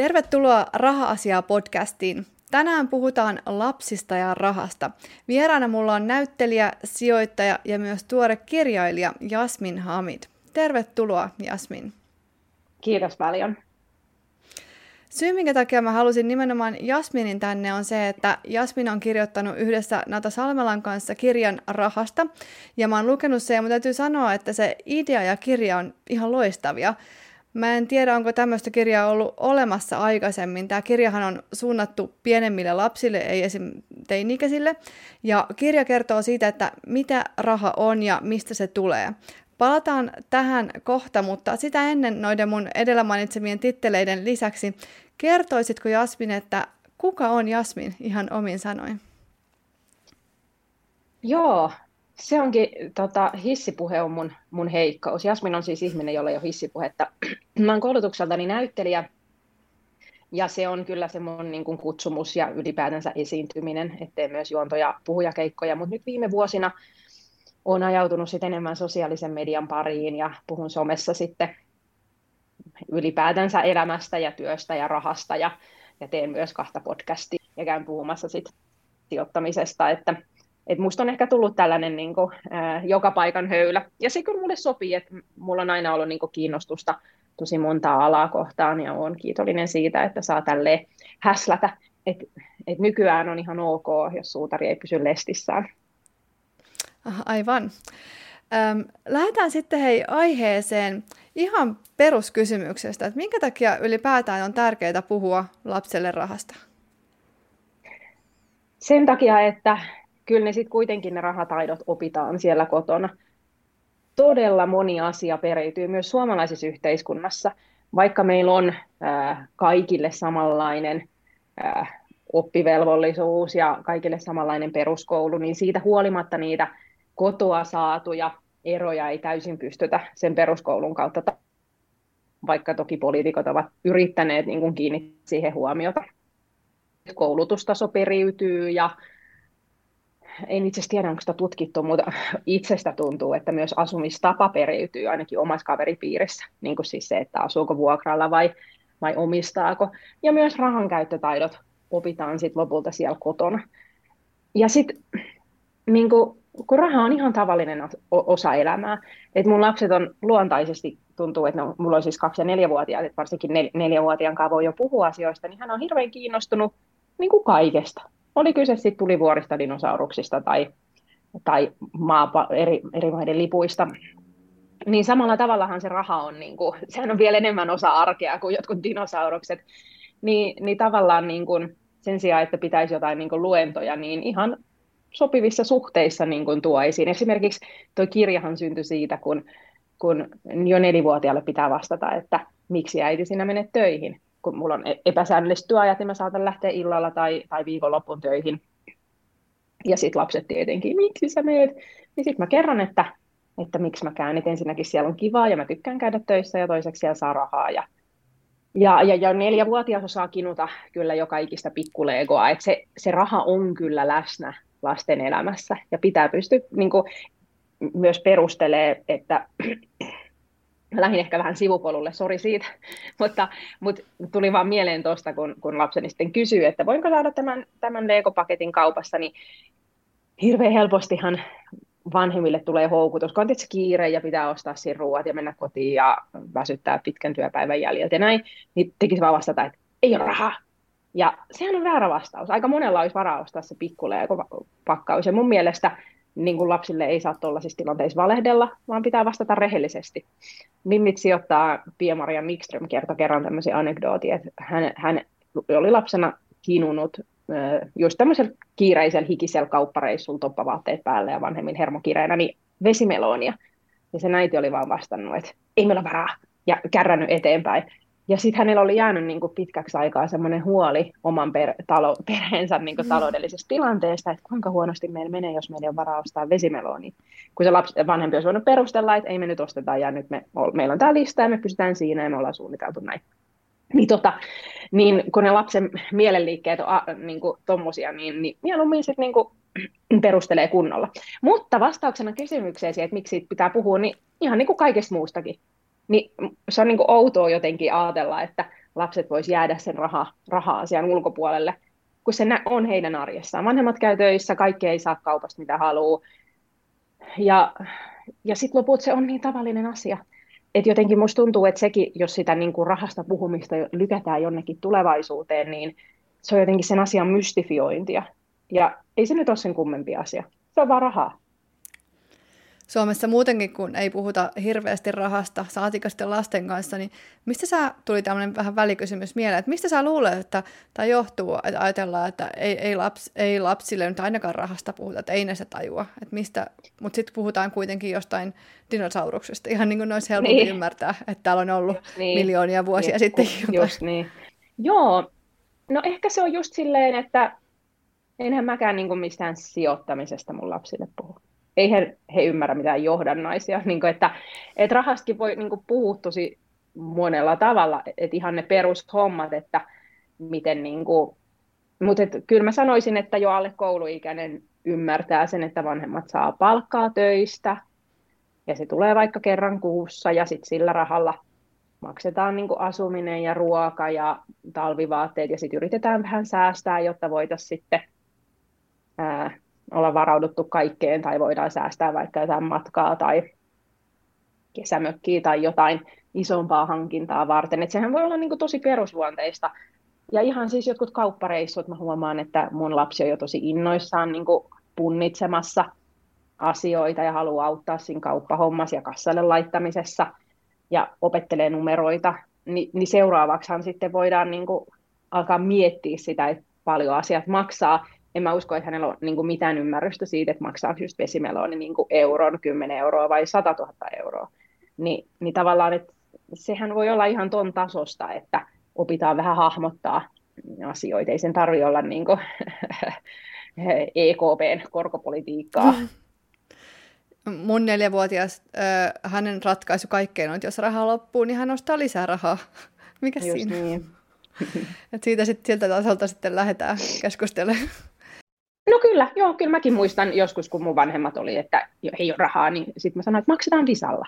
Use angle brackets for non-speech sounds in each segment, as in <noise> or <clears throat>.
Tervetuloa Raha-asiaa podcastiin. Tänään puhutaan lapsista ja rahasta. Vieraana mulla on näyttelijä, sijoittaja ja myös tuore kirjailija Jasmin Hamid. Tervetuloa Jasmin. Kiitos paljon. Syy, minkä takia mä halusin nimenomaan Jasminin tänne, on se, että Jasmin on kirjoittanut yhdessä Nata Salmelan kanssa kirjan rahasta. Ja mä oon lukenut sen ja mun täytyy sanoa, että se idea ja kirja on ihan loistavia. Mä en tiedä, onko tämmöistä kirjaa ollut olemassa aikaisemmin. Tämä kirjahan on suunnattu pienemmille lapsille, ei esim. teini-ikäisille. Ja kirja kertoo siitä, että mitä raha on ja mistä se tulee. Palataan tähän kohta, mutta sitä ennen noiden mun edellä mainitsemien titteleiden lisäksi, kertoisitko Jasmin, että kuka on Jasmin ihan omin sanoin? Joo, se onkin, tota, hissipuhe on mun, mun heikkous. Jasmin on siis ihminen, jolla ei ole hissipuhetta. <clears throat> Mä oon koulutukseltani näyttelijä, ja se on kyllä se mun niin kuin kutsumus ja ylipäätänsä esiintyminen, ettei myös juonto- ja puhujakeikkoja. Mutta nyt viime vuosina olen ajautunut sit enemmän sosiaalisen median pariin ja puhun somessa sitten ylipäätänsä elämästä ja työstä ja rahasta ja, ja teen myös kahta podcastia ja käyn puhumassa sit sijoittamisesta, että et musta on ehkä tullut tällainen niin kuin, ää, joka paikan höylä. Ja se kyllä mulle sopii, että mulla on aina ollut niin kuin, kiinnostusta tosi montaa alaa kohtaan ja olen kiitollinen siitä, että saa tälle häslätä. Että et nykyään on ihan ok, jos suutari ei pysy lestissään. Aivan. Öm, lähdetään sitten hei aiheeseen ihan peruskysymyksestä, että minkä takia ylipäätään on tärkeää puhua lapselle rahasta? Sen takia, että kyllä ne sitten kuitenkin ne rahataidot opitaan siellä kotona. Todella moni asia periytyy myös suomalaisessa yhteiskunnassa, vaikka meillä on ää, kaikille samanlainen ää, oppivelvollisuus ja kaikille samanlainen peruskoulu, niin siitä huolimatta niitä kotoa saatuja eroja ei täysin pystytä sen peruskoulun kautta, vaikka toki poliitikot ovat yrittäneet niin kuin kiinnittää siihen huomiota. Koulutustaso periytyy ja en itse tiedä, onko sitä tutkittu, mutta itsestä tuntuu, että myös asumistapa periytyy ainakin omassa kaveripiirissä, niin kuin siis se, että asuuko vuokralla vai, vai omistaako. Ja myös rahankäyttötaidot opitaan sitten lopulta siellä kotona. Ja sitten niin kun raha on ihan tavallinen osa elämää, että mun lapset on luontaisesti, tuntuu, että no, mulla on siis kaksi- ja neljävuotiaat, että varsinkin nel- neljävuotiaan kanssa voi jo puhua asioista, niin hän on hirveän kiinnostunut niin kuin kaikesta oli kyse sitten tulivuorista, dinosauruksista tai, tai maapa, eri, eri maiden lipuista, niin samalla tavallahan se raha on, niin kuin, sehän on vielä enemmän osa arkea kuin jotkut dinosaurukset, niin, niin tavallaan niin kuin, sen sijaan, että pitäisi jotain niin kuin luentoja, niin ihan sopivissa suhteissa niin kuin tuo esiin. Esimerkiksi tuo kirjahan syntyi siitä, kun, kun jo nelivuotiaalle pitää vastata, että miksi äiti sinä menet töihin kun mulla on e- epäsäännölliset työajat, niin mä saatan lähteä illalla tai, tai viikonlopun töihin. Ja sitten lapset tietenkin, miksi sä meet? Niin sitten mä kerron, että, että miksi mä käyn. Että ensinnäkin siellä on kivaa ja mä tykkään käydä töissä ja toiseksi siellä saa rahaa. Ja, ja, ja, ja neljävuotias osaa kinuta kyllä joka ikistä pikkulegoa. Että se, se raha on kyllä läsnä lasten elämässä ja pitää pystyä niin kuin, myös perustelee, että lähdin ehkä vähän sivupolulle, sori siitä, <laughs> mutta, mutta tuli vaan mieleen tuosta, kun, kun lapseni sitten kysyy, että voinko saada tämän, tämän Lego-paketin kaupassa, niin hirveän helpostihan vanhemmille tulee houkutus, kun on kiire ja pitää ostaa siinä ruoat ja mennä kotiin ja väsyttää pitkän työpäivän jäljiltä ja näin, niin tekisi vaan vastata, että ei ole rahaa. Ja sehän on väärä vastaus. Aika monella olisi varaa ostaa se pikku pakkaus. Ja mun mielestä niin kuin lapsille ei saa tuollaisissa tilanteissa valehdella, vaan pitää vastata rehellisesti. Mimmit sijoittaa Pia-Maria Mikström kertoi kerran tämmöisen anekdootin, että hän, hän oli lapsena kinunut just tämmöisellä kiireisellä hikisellä kauppareissulla toppavaatteet päälle ja vanhemmin hermokireenä, niin vesimelonia. Ja se näiti oli vaan vastannut, että ei meillä varaa, ja kärrännyt eteenpäin. Ja sitten hänellä oli jäänyt niin kuin pitkäksi aikaa semmoinen huoli oman per, talo, perheensä niin kuin mm. taloudellisesta tilanteesta, että kuinka huonosti meillä menee, jos meillä on varaa ostaa vesimeloa. Niin kun se lapsi, vanhempi olisi voinut perustella, että ei me nyt osteta ja nyt me, meillä on tämä lista ja me pysytään siinä ja me ollaan suunniteltu näin. Niin, tota, niin kun ne lapsen mielenliikkeet on a, niin kuin tommosia, niin, niin mieluummin sitten niin kuin, <clears throat> perustelee kunnolla. Mutta vastauksena kysymykseen, että miksi siitä pitää puhua, niin ihan niin kuin kaikesta muustakin niin se on niin kuin outoa jotenkin ajatella, että lapset vois jäädä sen raha, raha-asian ulkopuolelle, kun se on heidän arjessaan. Vanhemmat käy töissä, kaikki ei saa kaupasta mitä haluaa. Ja, ja sitten loput se on niin tavallinen asia. Et jotenkin musta tuntuu, että sekin, jos sitä niin kuin rahasta puhumista lykätään jonnekin tulevaisuuteen, niin se on jotenkin sen asian mystifiointia. Ja ei se nyt ole sen kummempi asia. Se on vaan rahaa. Suomessa muutenkin, kun ei puhuta hirveästi rahasta, saatika sitten lasten kanssa, niin mistä sä tuli tämmöinen vähän välikysymys mieleen, että mistä sä luulet, että tämä johtuu, että ajatellaan, että ei, ei, laps, ei lapsille nyt ainakaan rahasta puhuta, että ei ne se tajua, että mistä, mutta sitten puhutaan kuitenkin jostain dinosauruksesta, ihan niin kuin olisi helpompi niin. ymmärtää, että täällä on ollut niin. miljoonia vuosia niin, sitten. Just niin. Joo, no ehkä se on just silleen, että enhän mäkään niin kuin mistään sijoittamisesta mun lapsille puhu eihän he ymmärrä mitään johdannaisia. <laughs> Niin kuin, että, että rahastakin voi niin kuin, puhua tosi monella tavalla, että ihan ne perushommat, että miten niin kuin, mutta et, kyllä mä sanoisin, että jo alle kouluikäinen ymmärtää sen, että vanhemmat saa palkkaa töistä, ja se tulee vaikka kerran kuussa, ja sitten sillä rahalla maksetaan niin asuminen ja ruoka ja talvivaatteet, ja sitten yritetään vähän säästää, jotta voitaisiin sitten olla varauduttu kaikkeen tai voidaan säästää vaikka jotain matkaa tai kesämökkiä tai jotain isompaa hankintaa varten. Et sehän voi olla niin kuin tosi perusluonteista. Ja ihan siis jotkut kauppareissut, mä huomaan, että mun lapsi on jo tosi innoissaan niin kuin punnitsemassa asioita ja haluaa auttaa siinä kauppahommassa ja kassalle laittamisessa ja opettelee numeroita, Ni, niin seuraavaksihan sitten voidaan niin kuin alkaa miettiä sitä, että paljon asiat maksaa en mä usko, että hänellä on niin kuin mitään ymmärrystä siitä, että maksaa just vesimeloni niin kuin euron, 10 euroa vai 100 000 euroa. Ni, niin tavallaan, että sehän voi olla ihan ton tasosta, että opitaan vähän hahmottaa asioita. Ei sen tarvitse olla <laughs> niin kuin EKPn korkopolitiikkaa. <laughs> Mun neljävuotias, äh, hänen ratkaisu kaikkeen on, että jos raha loppuu, niin hän ostaa lisää rahaa. <laughs> Mikä siinä? Niin. Et siitä sit, siltä tasolta sitten lähdetään keskustelemaan. No kyllä, joo, kyllä mäkin muistan joskus, kun mun vanhemmat oli, että ei ole rahaa, niin sitten mä sanoin, että maksetaan visalla.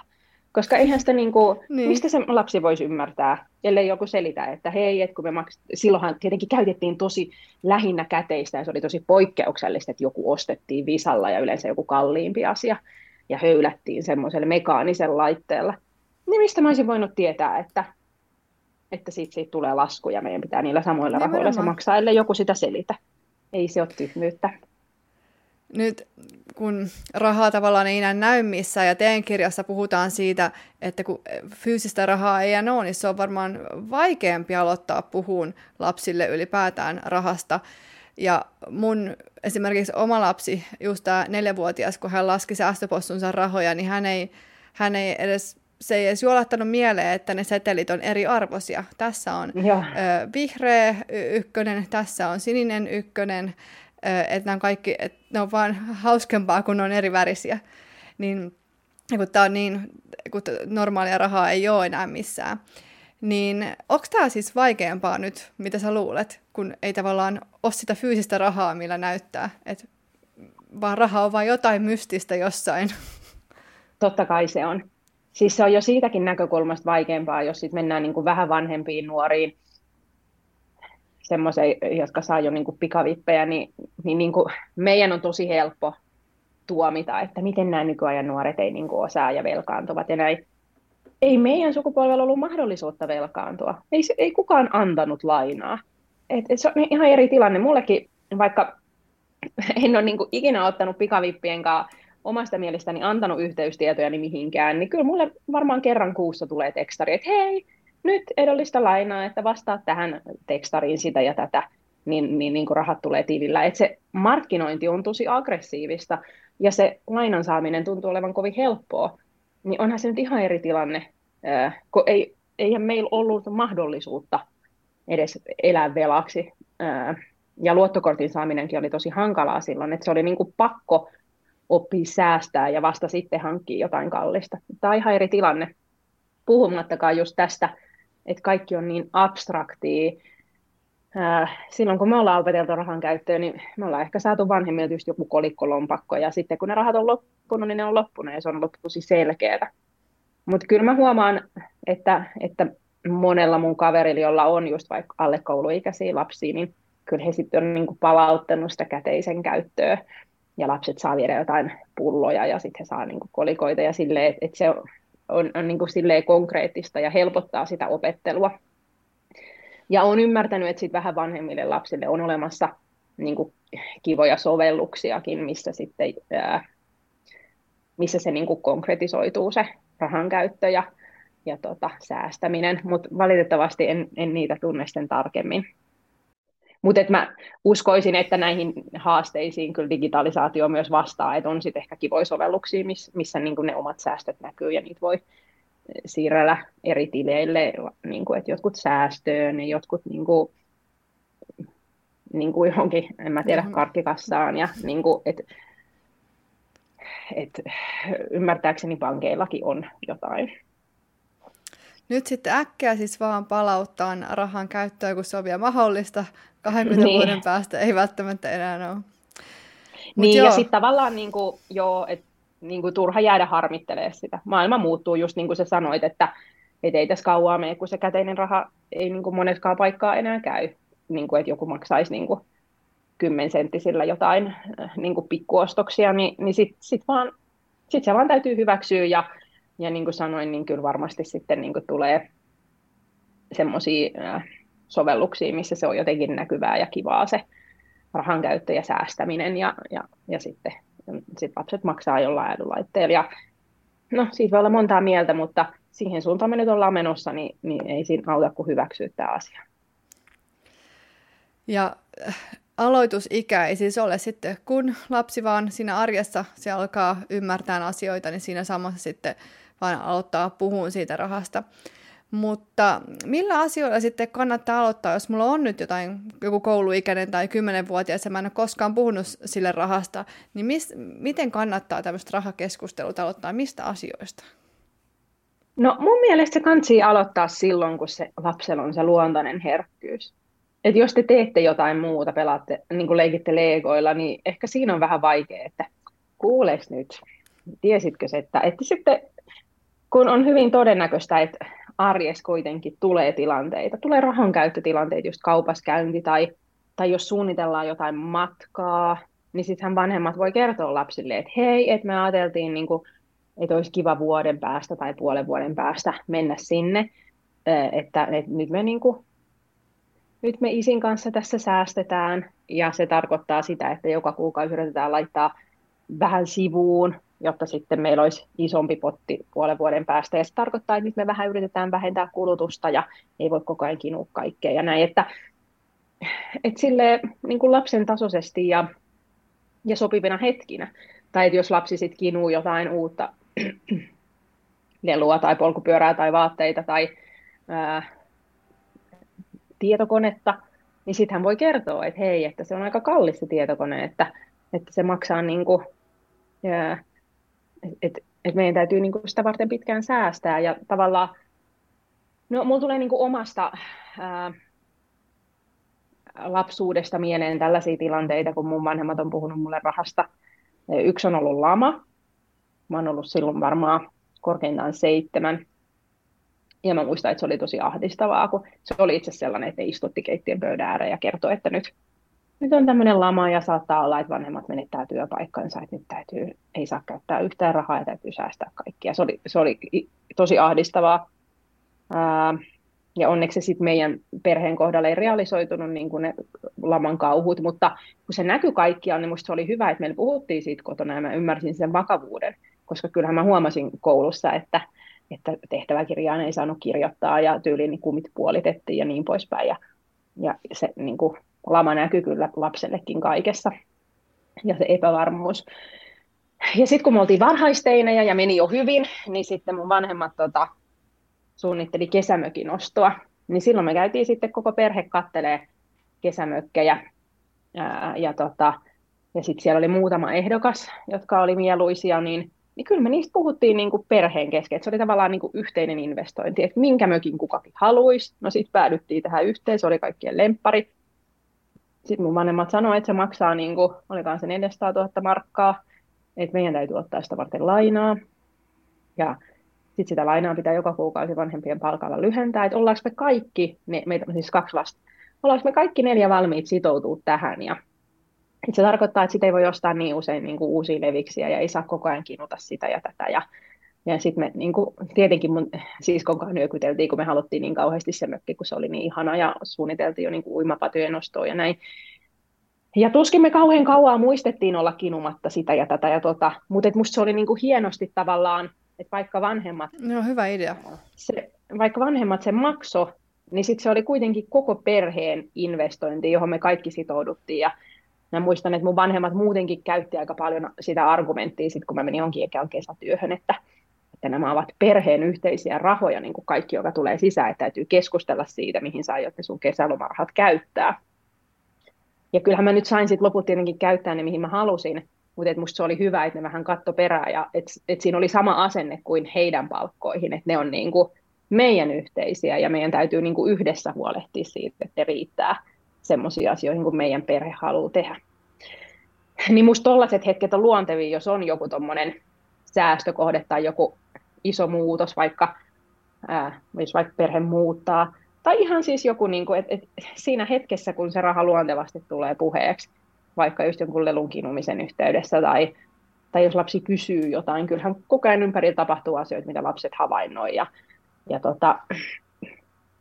Koska eihän sitä niin kuin, niin. mistä se lapsi voisi ymmärtää, ellei joku selitä, että hei, että kun me maks... silloinhan tietenkin käytettiin tosi lähinnä käteistä ja se oli tosi poikkeuksellista, että joku ostettiin visalla ja yleensä joku kalliimpi asia ja höylättiin semmoisella mekaanisella laitteella. Niin mistä mä olisin voinut tietää, että, että siitä, siitä tulee lasku ja meidän pitää niillä samoilla rahoilla se maksaa, ellei joku sitä selitä ei se ole tyhmyyttä. Nyt kun rahaa tavallaan ei enää näy missään ja teidän kirjassa puhutaan siitä, että kun fyysistä rahaa ei enää ole, niin se on varmaan vaikeampi aloittaa puhuun lapsille ylipäätään rahasta. Ja mun esimerkiksi oma lapsi, just tämä neljävuotias, kun hän laski säästöpossunsa rahoja, niin hän ei, hän ei edes se ei edes juolahtanut mieleen, että ne setelit on eri arvoisia. Tässä on ö, vihreä ykkönen, tässä on sininen ykkönen, ö, että nämä on kaikki, että ne on vaan hauskempaa, kun ne on eri värisiä. Niin kun tämä on niin, kun normaalia rahaa ei ole enää missään. Niin onko tämä siis vaikeampaa nyt, mitä sä luulet, kun ei tavallaan ole sitä fyysistä rahaa, millä näyttää, että vaan raha on vain jotain mystistä jossain? Totta kai se on siis se on jo siitäkin näkökulmasta vaikeampaa, jos sit mennään niin kuin vähän vanhempiin nuoriin, semmoisia, jotka saa jo niin kuin pikavippejä, niin, niin, niin kuin meidän on tosi helppo tuomita, että miten nämä nykyajan nuoret ei niin kuin osaa ja velkaantuvat ja näin. Ei meidän sukupolvella ollut mahdollisuutta velkaantua. Ei, ei kukaan antanut lainaa. Et, et se on ihan eri tilanne. Mullekin, vaikka en ole niin kuin ikinä ottanut pikavippien kanssa omasta mielestäni antanut yhteystietojani mihinkään, niin kyllä mulle varmaan kerran kuussa tulee tekstari, että hei, nyt edullista lainaa, että vastaa tähän tekstariin sitä ja tätä, niin, niin, niin kuin rahat tulee tilillä. Että se markkinointi on tosi aggressiivista ja se lainan saaminen tuntuu olevan kovin helppoa, niin onhan se nyt ihan eri tilanne, kun ei, eihän meillä ollut mahdollisuutta edes elää velaksi. Ja luottokortin saaminenkin oli tosi hankalaa silloin, että se oli niin kuin pakko oppii säästää ja vasta sitten hankkii jotain kallista. Tämä on ihan eri tilanne. Puhumattakaan just tästä, että kaikki on niin abstraktia. Silloin kun me ollaan opeteltu rahan käyttöön, niin me ollaan ehkä saatu vanhemmilta just joku kolikkolompakko, ja sitten kun ne rahat on loppunut, niin ne on loppunut, ja se on ollut tosi selkeää. Mutta kyllä mä huomaan, että, että monella mun kaverilla, jolla on just vaikka alle kouluikäisiä lapsia, niin kyllä he sitten on niin kuin palauttanut sitä käteisen käyttöä ja lapset saa viedä jotain pulloja ja sitten he saa niin kuin kolikoita ja silleen, että et se on, on, on niin kuin silleen konkreettista ja helpottaa sitä opettelua. Ja olen ymmärtänyt, että sit vähän vanhemmille lapsille on olemassa niin kuin kivoja sovelluksiakin, missä sitten ää, missä se niin kuin konkretisoituu se rahan käyttö ja, ja tota, säästäminen, mutta valitettavasti en, en niitä tunne sen tarkemmin. Mutta mä uskoisin, että näihin haasteisiin kyllä digitalisaatio myös vastaa, että on sitten ehkä kivoja sovelluksia, miss, missä niin ne omat säästöt näkyy ja niitä voi siirrellä eri tileille, niin kuin, että jotkut säästöön ja jotkut niin kuin, niin kuin johonkin, en mä tiedä, karkkikassaan ja niin kuin, että et, ymmärtääkseni pankeillakin on jotain. Nyt sitten äkkiä siis vaan palauttaa rahan käyttöön, kun se on vielä mahdollista. 20 niin. vuoden päästä ei välttämättä enää ole. Mut niin, joo. ja sitten tavallaan niin kuin, joo, et, niin kuin, turha jäädä harmittelee sitä. Maailma muuttuu just niin kuin sä sanoit, että et ei tässä kauaa mene, kun se käteinen raha ei niin kuin monetkaan paikkaa enää käy. Niin kuin, että joku maksaisi niin kuin, kymmensenttisillä jotain äh, niin kuin pikkuostoksia, niin, niin sitten sit vaan, sit se vaan täytyy hyväksyä ja, ja niin kuin sanoin, niin kyllä varmasti sitten niin kuin tulee semmoisia äh, sovelluksia, missä se on jotenkin näkyvää ja kivaa se rahan käyttö ja säästäminen ja, ja, ja sitten sit lapset maksaa jollain älylaitteella. Ja, no, siitä voi olla montaa mieltä, mutta siihen suuntaan me nyt ollaan menossa, niin, niin ei siinä auta kuin hyväksyä tämä asia. Ja äh, aloitusikä ei siis ole sitten, kun lapsi vaan siinä arjessa se alkaa ymmärtää asioita, niin siinä samassa sitten vaan aloittaa puhua siitä rahasta. Mutta millä asioilla sitten kannattaa aloittaa, jos mulla on nyt jotain, joku kouluikäinen tai kymmenenvuotias ja mä en ole koskaan puhunut sille rahasta, niin mis, miten kannattaa tämmöistä rahakeskustelua aloittaa, mistä asioista? No mun mielestä se kansi aloittaa silloin, kun se lapsella on se luontainen herkkyys että jos te teette jotain muuta, pelaatte, niin kuin leikitte legoilla, niin ehkä siinä on vähän vaikea, että kuules nyt, tiesitkö se, että, että sitten kun on hyvin todennäköistä, että arjes kuitenkin tulee tilanteita, tulee rahankäyttötilanteita, just kaupaskäynti tai, tai jos suunnitellaan jotain matkaa, niin sittenhän vanhemmat voi kertoa lapsille, että hei, että me ajateltiin, niin kuin, että olisi kiva vuoden päästä tai puolen vuoden päästä mennä sinne, että, että nyt me niin kuin nyt me isin kanssa tässä säästetään, ja se tarkoittaa sitä, että joka kuukausi yritetään laittaa vähän sivuun, jotta sitten meillä olisi isompi potti puolen vuoden päästä. Ja se tarkoittaa, että nyt me vähän yritetään vähentää kulutusta ja ei voi koko ajan kinua kaikkea ja näin. Että, että sille niin kuin lapsen tasoisesti ja, ja sopivina hetkinä. Tai että jos lapsi sitten kinuu jotain uutta <clears throat> lelua tai polkupyörää tai vaatteita tai ää, tietokonetta, niin sitten hän voi kertoa, että hei, että se on aika kallis se tietokone, että, että se maksaa niin kuin, että et meidän täytyy niin kuin sitä varten pitkään säästää ja tavallaan, no mulla tulee niin kuin omasta ää, lapsuudesta mieleen tällaisia tilanteita, kun mun vanhemmat on puhunut mulle rahasta. Yksi on ollut lama. Mä oon ollut silloin varmaan korkeintaan seitsemän. Ja mä muistan, että se oli tosi ahdistavaa, kun se oli itse sellainen, että ne istutti keittiön pöydän ääreen ja kertoi, että nyt, nyt on tämmöinen lama ja saattaa olla, että vanhemmat menettää työpaikkansa, että nyt täytyy, ei saa käyttää yhtään rahaa ja täytyy säästää kaikkia. Se oli, se oli tosi ahdistavaa. Ää, ja onneksi se sitten meidän perheen kohdalla ei realisoitunut niin kuin ne laman kauhut, mutta kun se näkyi kaikkiaan, niin minusta se oli hyvä, että meillä puhuttiin siitä kotona ja mä ymmärsin sen vakavuuden, koska kyllähän mä huomasin koulussa, että, että tehtäväkirjaan ei saanut kirjoittaa ja tyyliin niin kumit puolitettiin ja niin poispäin. Ja, ja se niin kuin, lama näkyy kyllä lapsellekin kaikessa ja se epävarmuus. Ja sitten kun me oltiin varhaisteinejä ja meni jo hyvin, niin sitten mun vanhemmat tota, suunnitteli kesämökin ostoa. Niin silloin me käytiin sitten koko perhe kattelee kesämökkejä. Ää, ja tota, ja sitten siellä oli muutama ehdokas, jotka oli mieluisia, niin niin kyllä me niistä puhuttiin niin kuin perheen kesken, että se oli tavallaan niin kuin yhteinen investointi, että minkä mökin kukakin haluaisi. No sitten päädyttiin tähän yhteen, se oli kaikkien lemppari. Sitten mun vanhemmat sanoivat, että se maksaa, niin kuin, olikaan se 400 000 markkaa, että meidän täytyy ottaa sitä varten lainaa. Ja sitten sitä lainaa pitää joka kuukausi vanhempien palkalla lyhentää, että ollaanko me kaikki, ne, meitä on siis kaksi lasta, ollaanko me kaikki neljä valmiit sitoutua tähän ja se tarkoittaa, että sitä ei voi ostaa niin usein niin kuin uusia leviksiä ja ei saa koko ajan kinuta sitä ja tätä. Ja, ja sitten me niin kuin, tietenkin mun siskon kanssa nyökyteltiin, kun me haluttiin niin kauheasti se mökki, kun se oli niin ihana ja suunniteltiin jo niin kuin uimapatojen nostoa ja näin. Ja tuskin me kauhean kauan muistettiin olla kinumatta sitä ja tätä ja tota, mutta musta se oli niin kuin hienosti tavallaan, että vaikka vanhemmat... No hyvä idea. Se, vaikka vanhemmat se makso, niin sitten se oli kuitenkin koko perheen investointi, johon me kaikki sitouduttiin. Ja mä muistan, että mun vanhemmat muutenkin käytti aika paljon sitä argumenttia, sit kun mä menin jonkin kesätyöhön, että, että nämä ovat perheen yhteisiä rahoja, niin kuin kaikki, joka tulee sisään, että täytyy keskustella siitä, mihin sä aiot ne sun kesälomarahat käyttää. Ja kyllähän mä nyt sain sitten loput tietenkin käyttää ne, mihin mä halusin, mutta et musta se oli hyvä, että ne vähän katto perää ja että et siinä oli sama asenne kuin heidän palkkoihin, että ne on niinku meidän yhteisiä ja meidän täytyy niinku yhdessä huolehtia siitä, että ne riittää semmoisiin asioihin, kuin meidän perhe haluaa tehdä. Niin musta tollaiset hetket on luontevia, jos on joku tuommoinen säästökohde tai joku iso muutos, vaikka, ää, jos vaikka perhe muuttaa, tai ihan siis joku, niin kuin, että, että siinä hetkessä, kun se raha luontevasti tulee puheeksi, vaikka just jonkun lelun kinumisen yhteydessä, tai, tai jos lapsi kysyy jotain, kyllähän koko ajan ympärillä tapahtuu asioita, mitä lapset havainnoi. Ja, ja tota,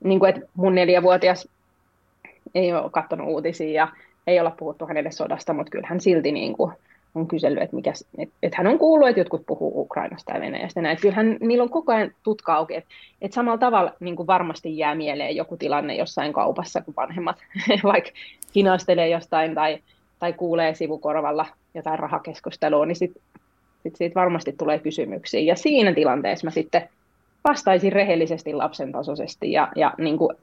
niin kuin, että mun neljävuotias ei ole katsonut uutisia ja ei olla puhuttu hänelle sodasta, mutta kyllä hän silti niin kuin on kysellyt, että, mikä, että, että hän on kuullut, että jotkut puhuu Ukrainasta ja Venäjästä. Näin. Kyllähän niillä on koko ajan tutka auki, että, että samalla tavalla niin kuin varmasti jää mieleen joku tilanne jossain kaupassa, kun vanhemmat <laughs> vaikka hinastelee jostain tai, tai kuulee sivukorvalla jotain rahakeskustelua, niin sitten sit siitä varmasti tulee kysymyksiä. Ja siinä tilanteessa mä sitten vastaisin rehellisesti lapsen tasoisesti ja, ja niin kuin,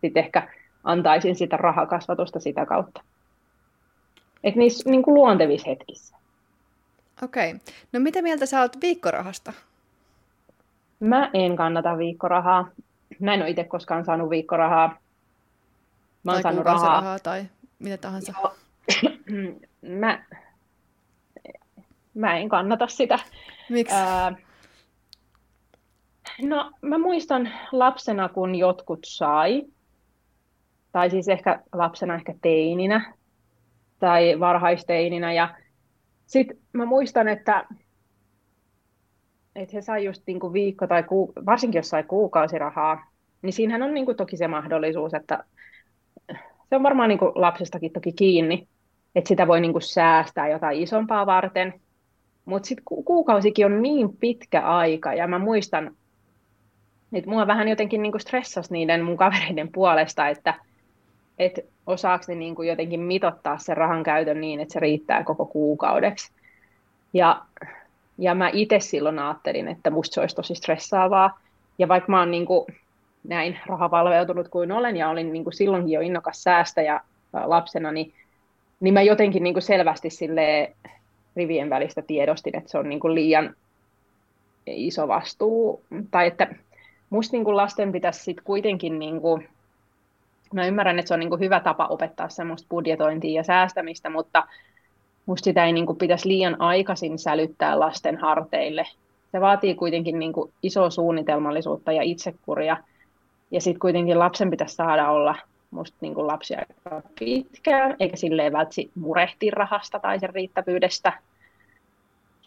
sit ehkä antaisin sitä rahakasvatusta sitä kautta. Että niissä niin kuin luontevissa hetkissä. Okei. Okay. No mitä mieltä sä oot viikkorahasta? Mä en kannata viikkorahaa. Mä en ole itse koskaan saanut viikkorahaa. Mä tai saanut rahaa. rahaa. tai mitä tahansa. Joo. <clears throat> mä, mä en kannata sitä. Miksi? Ää, no mä muistan lapsena, kun jotkut sai tai siis ehkä lapsena, ehkä teininä tai varhaisteininä. Ja sitten mä muistan, että, että he sai just niin kuin viikko tai kuu, varsinkin jos sai kuukausirahaa, niin siinähän on niin kuin toki se mahdollisuus, että se on varmaan niin kuin lapsestakin toki kiinni, että sitä voi niin kuin säästää jotain isompaa varten. Mutta sitten kuukausikin on niin pitkä aika, ja mä muistan, että mua vähän jotenkin niin kuin stressasi niiden mun kavereiden puolesta, että että osaako ne niin kuin jotenkin mitottaa sen rahan käytön niin, että se riittää koko kuukaudeksi. Ja, ja mä itse silloin ajattelin, että musta se olisi tosi stressaavaa. Ja vaikka mä oon niin kuin näin rahavalveutunut kuin olen ja olin niin kuin silloinkin jo innokas säästäjä lapsena, niin, niin mä jotenkin niin kuin selvästi sille rivien välistä tiedostin, että se on niin kuin liian iso vastuu. Tai että musta niin kuin lasten pitäisi sit kuitenkin niin kuin mä ymmärrän, että se on niin kuin hyvä tapa opettaa semmoista budjetointia ja säästämistä, mutta musta sitä ei niin kuin pitäisi liian aikaisin sälyttää lasten harteille. Se vaatii kuitenkin niin kuin isoa suunnitelmallisuutta ja itsekuria. Ja sitten kuitenkin lapsen pitäisi saada olla musta niin kuin lapsia aika pitkään, eikä silleen vältsi murehti rahasta tai sen riittävyydestä.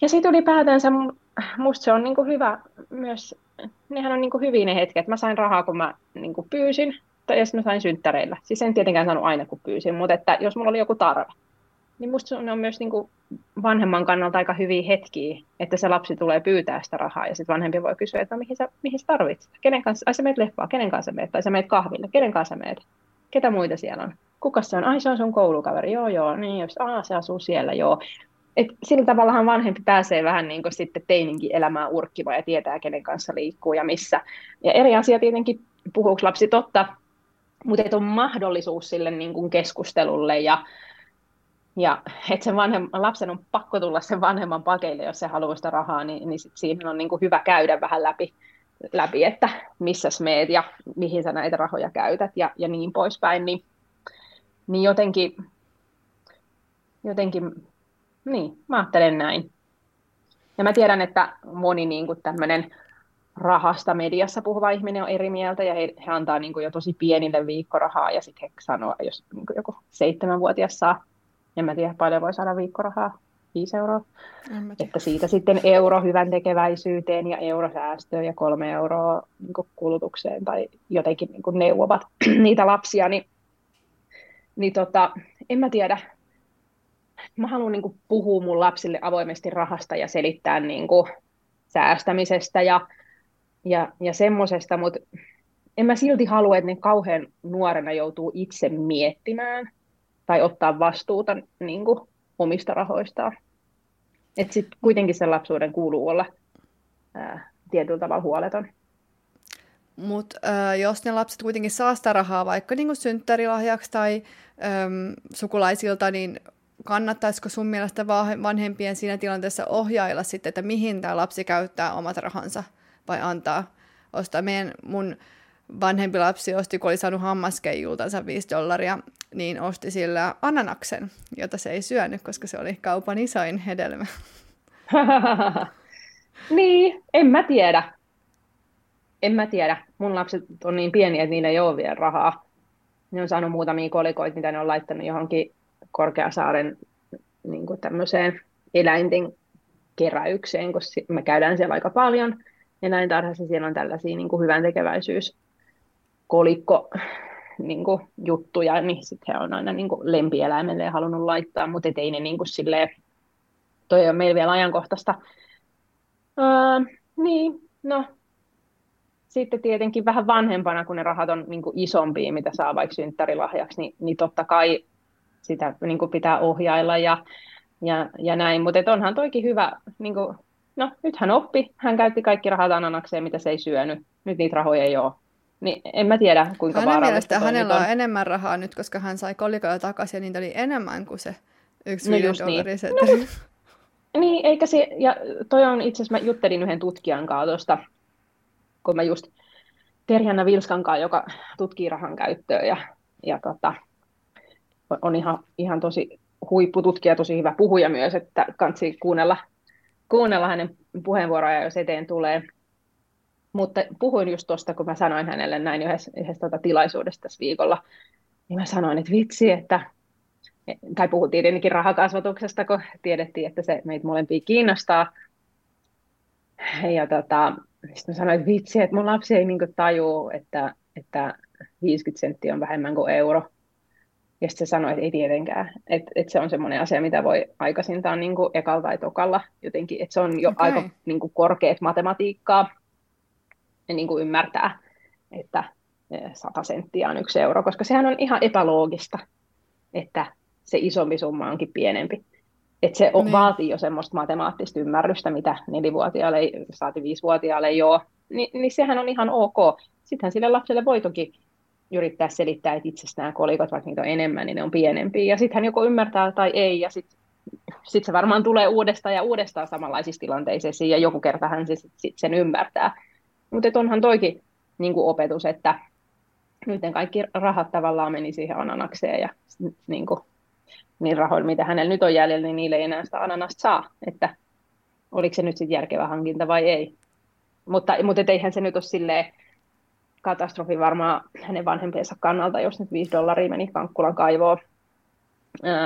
Ja sitten ylipäätänsä musta se on niin kuin hyvä myös, nehän on niin kuin hyviä ne hetket. Mä sain rahaa, kun mä niin kuin pyysin, ja sitten mä sain synttäreillä. Siis en tietenkään saanut aina, kun pyysin, mutta että jos mulla oli joku tarve, niin musta ne on myös niin kuin vanhemman kannalta aika hyviä hetkiä, että se lapsi tulee pyytää sitä rahaa ja sitten vanhempi voi kysyä, että no, mihin sä, mihin sä tarvitset? Kenen kanssa, ai sä meet leffaa, kenen kanssa meet? Tai sä meet kahville, kenen kanssa meet? Ketä muita siellä on? Kuka se on? Ai se on sun koulukaveri, joo joo, niin jos, aa se asuu siellä, joo. Et sillä tavallahan vanhempi pääsee vähän niin kuin sitten teininkin elämään urkkimaan ja tietää, kenen kanssa liikkuu ja missä. Ja eri asia tietenkin, puhuuko lapsi totta, mutta että on mahdollisuus sille niin kuin keskustelulle ja, ja että sen vanhem, lapsen on pakko tulla sen vanhemman pakeille, jos se haluaa sitä rahaa, niin, niin sit siinä on niin kuin hyvä käydä vähän läpi, läpi että missä meet ja mihin sä näitä rahoja käytät ja, ja niin poispäin, niin, niin jotenkin, jotenkin, niin, mä ajattelen näin. Ja mä tiedän, että moni niin kuin tämmöinen rahasta mediassa puhuva ihminen on eri mieltä ja he, he antaa niin kuin jo tosi pienille viikkorahaa ja sitten he sanoo, jos niin kuin joku seitsemänvuotias saa, en mä tiedä paljon voi saada viikkorahaa, 5 euroa, että siitä sitten euro hyvän tekeväisyyteen ja euro säästöön ja kolme euroa niin kuin kulutukseen tai jotenkin niin kuin neuvovat <clears throat> niitä lapsia, niin, niin tota, en mä tiedä, mä haluan niin kuin puhua mun lapsille avoimesti rahasta ja selittää niin kuin säästämisestä ja, ja, ja semmoisesta, mutta en mä silti halua, että ne kauhean nuorena joutuu itse miettimään tai ottaa vastuuta niin kuin, omista rahoistaan. Että sitten kuitenkin sen lapsuuden kuuluu olla ää, tietyllä tavalla huoleton. Mutta äh, jos ne lapset kuitenkin saa sitä rahaa vaikka niinku synttärilahjaksi tai äm, sukulaisilta, niin kannattaisiko sun mielestä vanhempien siinä tilanteessa ohjailla sitten, että mihin tämä lapsi käyttää omat rahansa vai antaa ostaa. Meidän, mun vanhempi lapsi osti, kun oli saanut hammaskeijultansa 5 dollaria, niin osti sillä ananaksen, jota se ei syönyt, koska se oli kaupan isoin hedelmä. <laughs> niin, en mä tiedä. En mä tiedä. Mun lapset on niin pieniä, että niillä ei ole vielä rahaa. Ne on saanut muutamia kolikoita, mitä ne on laittanut johonkin Korkeasaaren niin kuin tämmöiseen eläinten keräykseen, koska me käydään siellä aika paljon eläintarhassa. Siellä on tällaisia niin kuin hyvän tekeväisyys kolikko niin kuin, juttuja, niin sitten he on aina niin kuin, lempieläimelle halunnut laittaa, mutta ei ne niin kuin, silleen, toi on meillä vielä ajankohtaista. Öö, niin, no, sitten tietenkin vähän vanhempana, kun ne rahat on niin kuin, isompia, mitä saa vaikka synttärilahjaksi, niin, niin totta kai sitä niin kuin, pitää ohjailla ja, ja, ja näin, mutta onhan toikin hyvä, niin kuin, no nyt hän oppi, hän käytti kaikki rahat ananakseen, mitä se ei syönyt, nyt niitä rahoja ei ole, niin en mä tiedä, kuinka Hänen mielestä hänellä on. on enemmän rahaa nyt, koska hän sai kolikoja takaisin ja niitä oli enemmän kuin se yksi no dollari. Niin. No, <laughs> niin, eikä se, ja toi on itse asiassa, mä juttelin yhden tutkijan kanssa tuosta, kun mä just Terjanna Vilskan kanssa, joka tutkii rahan käyttöä ja, ja tota, on ihan, ihan tosi huippututkija, tosi hyvä puhuja myös, että kansi kuunnella, kuunnella hänen puheenvuoroja, jos eteen tulee. Mutta puhuin just tuosta, kun mä sanoin hänelle näin yhdessä, yhdessä tuota tilaisuudessa tässä viikolla, niin mä sanoin, että vitsi, että tai puhuttiin tietenkin rahakasvatuksesta, kun tiedettiin, että se meitä molempia kiinnostaa. Ja tota, sitten mä sanoin, että vitsi, että mun lapsi ei niin tajuu, että, että 50 senttiä on vähemmän kuin euro. Ja sitten se sanoi, että ei tietenkään. Että, että se on semmoinen asia, mitä voi aikaisintaan niin kuin ekalla tai tokalla jotenkin. Että se on jo okay. aika niin kuin korkeat matematiikkaa niin kuin ymmärtää, että 100 senttiä on yksi euro, koska sehän on ihan epäloogista, että se isompi summa onkin pienempi. Että se niin. vaatii jo semmoista matemaattista ymmärrystä, mitä nelivuotiaalle, saati viisivuotiaalle ei ole, Ni, niin sehän on ihan ok. Sittenhän sille lapselle voi toki yrittää selittää, että itse nämä kolikot, vaikka niitä on enemmän, niin ne on pienempiä. Ja sitten hän joko ymmärtää tai ei, ja sitten sit se varmaan tulee uudestaan ja uudestaan samanlaisissa tilanteissa, ja joku kerta hän se sit, sen ymmärtää. Mutta onhan toikin niin kuin opetus, että nyt kaikki rahat tavallaan meni siihen ananakseen ja niin, kuin, niin rahoilla, mitä hänellä nyt on jäljellä, niin niille ei enää sitä ananasta saa. Että oliko se nyt sitten järkevä hankinta vai ei. Mutta, mutta eihän se nyt ole silleen katastrofi varmaan hänen vanhempiensa kannalta, jos nyt 5 dollaria meni Kankkulan kaivoon.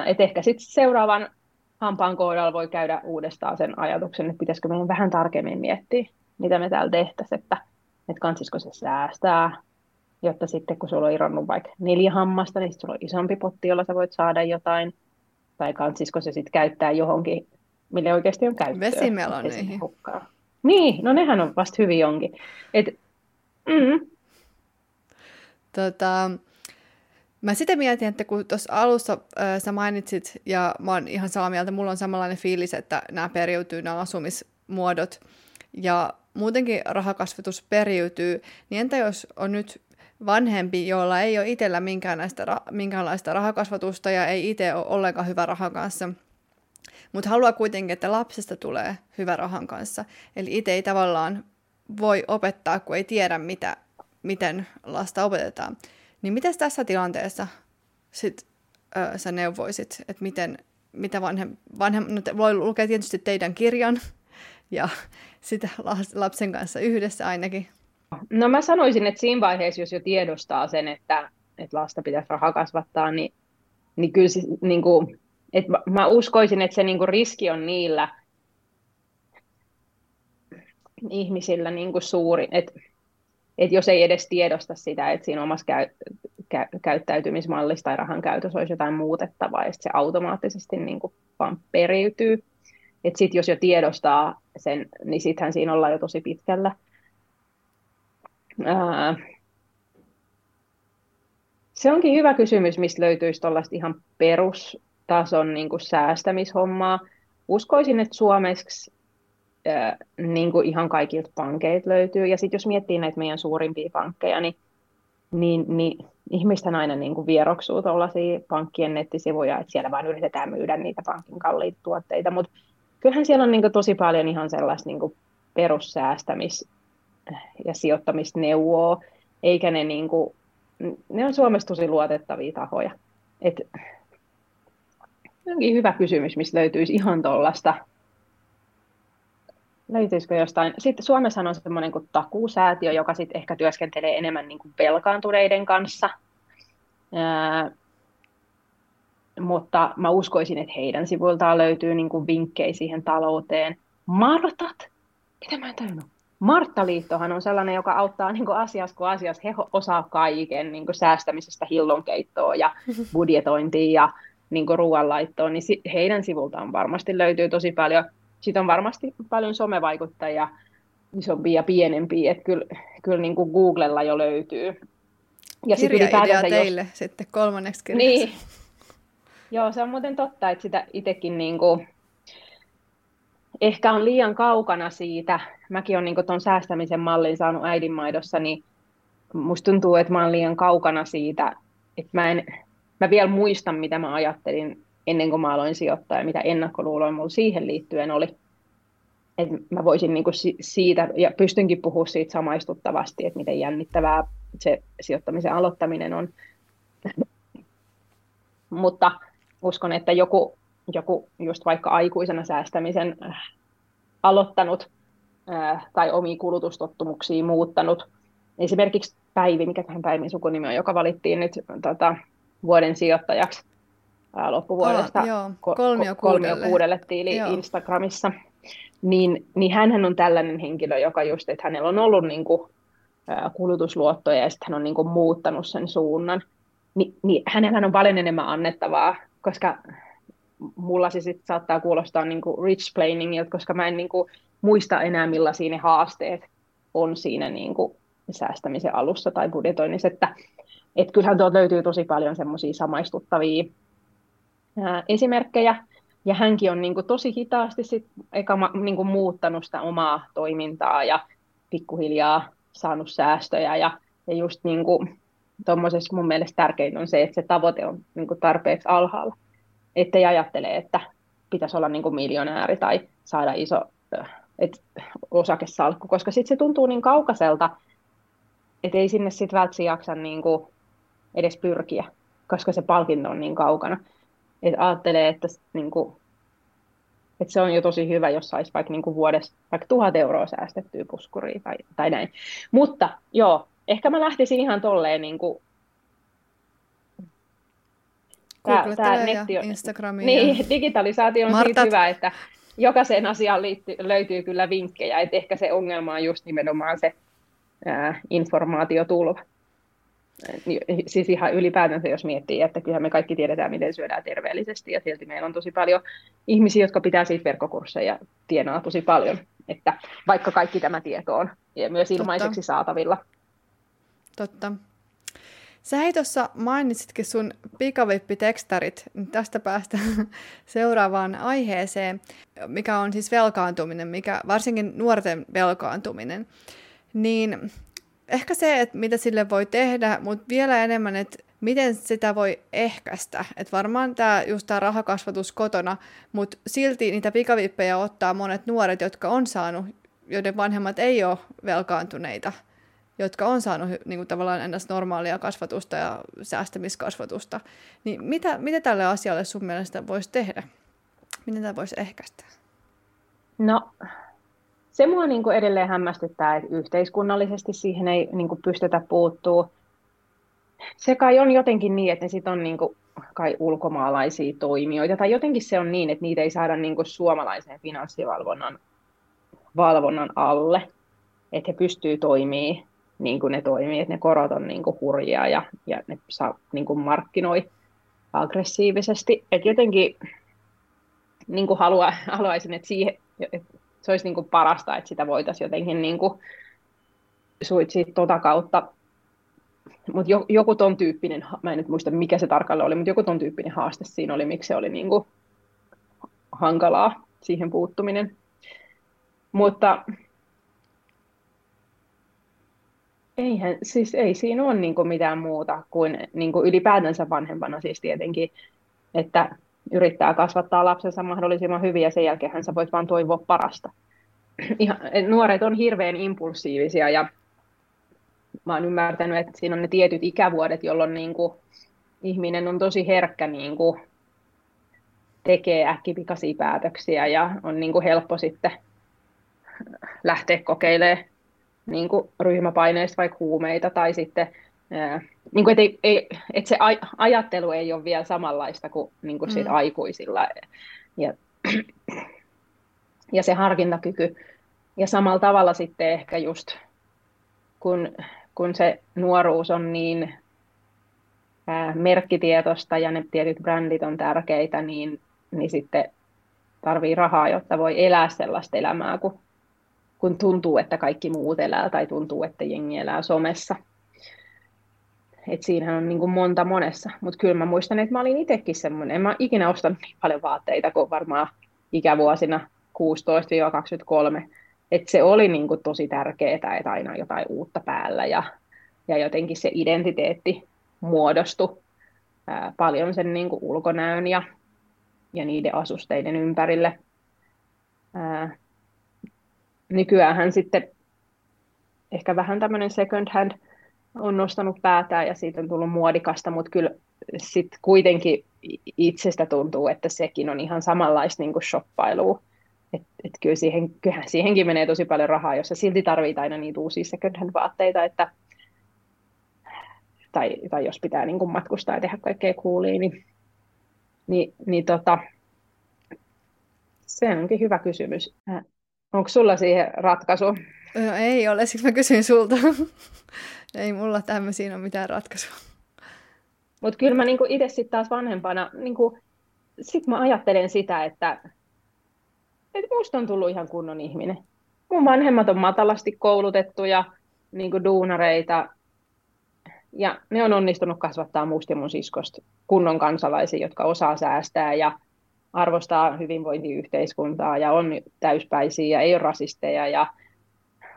Et ehkä sitten seuraavan hampaan kohdalla voi käydä uudestaan sen ajatuksen, että pitäisikö meidän vähän tarkemmin miettiä, mitä me täällä tehtäisiin, että, että kansisiko se säästää, jotta sitten kun sulla on irronnut vaikka neljä hammasta, niin sulla on isompi potti, jolla sä voit saada jotain, tai kansisiko se sitten käyttää johonkin, mille oikeasti on käyttöä. Vesimeloneihin. Niin, no nehän on vasta hyvin jonkin. Et, mm. Tota, mä sitten mietin, että kun tuossa alussa äh, sä mainitsit, ja mä oon ihan samaa mieltä, mulla on samanlainen fiilis, että nämä periytyy, nämä asumismuodot, ja muutenkin rahakasvatus periytyy, niin entä jos on nyt vanhempi, jolla ei ole itsellä minkäänlaista, minkäänlaista rahakasvatusta ja ei itse ole ollenkaan hyvä rahan kanssa, mutta haluaa kuitenkin, että lapsesta tulee hyvä rahan kanssa. Eli itse ei tavallaan voi opettaa, kun ei tiedä, mitä, miten lasta opetetaan. Niin miten tässä tilanteessa sit, ö, sä neuvoisit, että miten, mitä vanhem, vanhem, no voi lukea tietysti teidän kirjan, <laughs> ja sitä lapsen kanssa yhdessä ainakin. No mä sanoisin, että siinä vaiheessa, jos jo tiedostaa sen, että, että lasta pitäisi rahaa kasvattaa, niin, niin kyllä siis, niin kuin, että mä uskoisin, että se niin kuin riski on niillä ihmisillä niin kuin suuri, että, että jos ei edes tiedosta sitä, että siinä omassa käy, kä, käyttäytymismallissa tai rahan käytössä olisi jotain muutettavaa, ja se automaattisesti niin kuin vaan periytyy. Että sitten jos jo tiedostaa sen, niin sittenhän siinä ollaan jo tosi pitkällä. Ää, se onkin hyvä kysymys, mistä löytyisi tuollaista ihan perustason niin kuin säästämishommaa. Uskoisin, että suomeksi niin kuin ihan kaikilta pankeilta löytyy. Ja sitten jos miettii näitä meidän suurimpia pankkeja, niin, niin, niin ihmisten aina niin kuin vieroksuu tuollaisia pankkien nettisivuja, että siellä vain yritetään myydä niitä pankin kalliita tuotteita, mutta kyllähän siellä on niin kuin tosi paljon ihan sellaista niin kuin perussäästämis- ja sijoittamisneuvoa, eikä ne, niin kuin, ne on Suomessa tosi luotettavia tahoja. Et, hyvä kysymys, mistä löytyisi ihan tuollaista. Löytyisikö jostain? Sitten Suomessa on semmoinen kuin takuusäätiö, joka sitten ehkä työskentelee enemmän niin kuin velkaantuneiden kanssa. Ää, mutta mä uskoisin, että heidän sivuiltaan löytyy niin kuin vinkkejä siihen talouteen. Martat? Mitä mä en tajunnut? Marttaliittohan on sellainen, joka auttaa niin kuin asiassa kuin asiassa. He osaa kaiken niin kuin säästämisestä hillonkeittoon ja budjetointiin ja niin kuin ruoanlaittoon. Niin heidän sivultaan varmasti löytyy tosi paljon. Sitten on varmasti paljon somevaikuttajia, isompia ja pienempiä. Että kyllä, kyllä niin kuin Googlella jo löytyy. Ja Kirjaidea teille jos... sitten kolmanneksi kirjaksi. Niin. Joo, se on muuten totta, että sitä itsekin niin kuin, ehkä on liian kaukana siitä. Mäkin olen niin tuon säästämisen mallin saanut äidinmaidossa, niin musta tuntuu, että mä olen liian kaukana siitä, että mä, en, mä vielä muistan, mitä mä ajattelin ennen kuin mä aloin sijoittaa ja mitä ennakkoluuloja mulla siihen liittyen oli. Että mä voisin niin siitä, ja pystynkin puhumaan siitä samaistuttavasti, että miten jännittävää se sijoittamisen aloittaminen on. Mutta uskon, että joku, joku just vaikka aikuisena säästämisen äh, aloittanut äh, tai omia kulutustottumuksia muuttanut, esimerkiksi Päivi, mikä tähän Päivin sukunimi on, joka valittiin nyt tota, vuoden sijoittajaksi loppuvuodesta ah, joo. kolmio, kolmio kuudelle tiili joo. Instagramissa, niin, niin hän on tällainen henkilö, joka just, että hänellä on ollut niin kuin, kulutusluottoja ja sitten hän on niin kuin, muuttanut sen suunnan, Ni, niin hänellä on paljon enemmän annettavaa koska mulla se sit saattaa kuulostaa niin kuin rich planingilta, koska mä en niin kuin muista enää millaisia ne haasteet on siinä niin kuin säästämisen alussa tai budjetoinnissa, että et kyllähän tuolta löytyy tosi paljon semmoisia samaistuttavia ää, esimerkkejä, ja hänkin on niin kuin tosi hitaasti sit eka niin kuin muuttanut sitä omaa toimintaa ja pikkuhiljaa saanut säästöjä ja, ja just niin kuin tuommoisessa mun mielestä tärkeintä on se, että se tavoite on niin kuin tarpeeksi alhaalla. Ettei ajattele, että pitäisi olla niin kuin miljonääri tai saada iso et, osakesalkku, koska sitten se tuntuu niin kaukaiselta, että ei sinne sitten välttämättä jaksa niin kuin edes pyrkiä, koska se palkinto on niin kaukana. Että ajattelee, että, niin kuin, että se on jo tosi hyvä, jos saisi vaikka niin kuin vuodessa vaikka tuhat euroa säästettyä puskuriin tai, tai näin. Mutta joo, ehkä mä lähtisin ihan tolleen niin kuin, Tää, tää netti on, Instagramiin. Niin, ja... <laughs> digitalisaatio on Martat. siitä hyvä, että jokaiseen asiaan liitty, löytyy kyllä vinkkejä, että ehkä se ongelma on just nimenomaan se ää, informaatiotulva. Siis ihan ylipäätänsä, jos miettii, että kyllä me kaikki tiedetään, miten syödään terveellisesti, ja silti meillä on tosi paljon ihmisiä, jotka pitää siitä verkkokursseja ja tienaa tosi paljon, että vaikka kaikki tämä tieto on ja myös ilmaiseksi Totta. saatavilla. Totta. Sä hei tuossa mainitsitkin sun pikavippitekstarit, niin tästä päästä <laughs> seuraavaan aiheeseen, mikä on siis velkaantuminen, mikä varsinkin nuorten velkaantuminen. Niin ehkä se, että mitä sille voi tehdä, mutta vielä enemmän, että miten sitä voi ehkäistä. Että varmaan tämä just tämä rahakasvatus kotona, mutta silti niitä pikavippejä ottaa monet nuoret, jotka on saanut, joiden vanhemmat ei ole velkaantuneita – jotka on saanut niin kuin tavallaan ennäs normaalia kasvatusta ja säästämiskasvatusta, niin mitä, mitä tälle asialle sun mielestä voisi tehdä? Miten tämä voisi ehkäistä? No, se mua niin kuin edelleen hämmästyttää, että yhteiskunnallisesti siihen ei niin kuin pystytä puuttuu. Se kai on jotenkin niin, että ne sit on niin kuin kai ulkomaalaisia toimijoita, tai jotenkin se on niin, että niitä ei saada niin kuin suomalaisen finanssivalvonnan valvonnan alle, että he pystyy toimii niin kuin ne toimii, että ne korot on niin kuin hurjia ja, ja ne saa, niin kuin markkinoi aggressiivisesti. Että jotenkin niin kuin halua, haluaisin, että, siihen, että se olisi niin kuin parasta, että sitä voitaisiin jotenkin niin kuin suitsia tota kautta. Mutta joku ton tyyppinen, mä en nyt muista mikä se tarkalleen oli, mutta joku ton tyyppinen haaste siinä oli, miksi se oli niin kuin hankalaa siihen puuttuminen. Mutta eihän, siis ei siinä ole niin kuin mitään muuta kuin, niin kuin ylipäätänsä vanhempana siis tietenkin, että yrittää kasvattaa lapsensa mahdollisimman hyvin ja sen jälkeen sä voit vaan toivoa parasta. <clears throat> Ihan, nuoret on hirveän impulsiivisia ja mä oon ymmärtänyt, että siinä on ne tietyt ikävuodet, jolloin niin kuin ihminen on tosi herkkä niin kuin tekee äkkipikaisia päätöksiä ja on niin kuin helppo sitten lähteä kokeilemaan niin kuin ryhmäpaineista vaikka huumeita tai sitten niin kuin, että, ei, että se ajattelu ei ole vielä samanlaista kuin, niin kuin mm. aikuisilla ja, ja se harkintakyky. Ja samalla tavalla sitten ehkä just, kun, kun se nuoruus on niin ää, merkkitietosta ja ne tietyt brändit on tärkeitä, niin, niin sitten tarvii rahaa, jotta voi elää sellaista elämää, kun, kun tuntuu, että kaikki muut elää tai tuntuu, että jengi elää somessa että siinähän on niin kuin monta monessa. Mutta kyllä mä muistan, että mä olin itsekin semmoinen, en mä ikinä ostanut niin paljon vaatteita kuin varmaan ikävuosina 16-23. Että se oli niin kuin tosi tärkeää, että aina jotain uutta päällä ja, ja jotenkin se identiteetti muodostui ää, paljon sen niin kuin ulkonäön ja, ja niiden asusteiden ympärille. Ää, nykyäänhän sitten ehkä vähän tämmöinen second hand on nostanut päätään ja siitä on tullut muodikasta, mutta kyllä sitten kuitenkin itsestä tuntuu, että sekin on ihan samanlaista niin shoppailua. Et, et kyllä siihen, kyllähän siihenkin menee tosi paljon rahaa, jos silti tarvitsee aina niitä uusia second vaatteita, että, tai, tai jos pitää niin kuin matkustaa ja tehdä kaikkea coolia, niin, niin, niin tota, se onkin hyvä kysymys. Onko sulla siihen ratkaisu? No, ei ole, siksi mä kysyin sulta. <laughs> Ei mulla tämmöisiin ole mitään ratkaisua. Mutta kyllä mä niinku itse sitten taas vanhempana, niinku, sit mä ajattelen sitä, että, että musta on tullut ihan kunnon ihminen. Mun vanhemmat on matalasti koulutettuja niinku duunareita, ja ne on onnistunut kasvattaa musta ja mun siskosta kunnon kansalaisia, jotka osaa säästää ja arvostaa hyvinvointiyhteiskuntaa ja on täyspäisiä ja ei ole rasisteja ja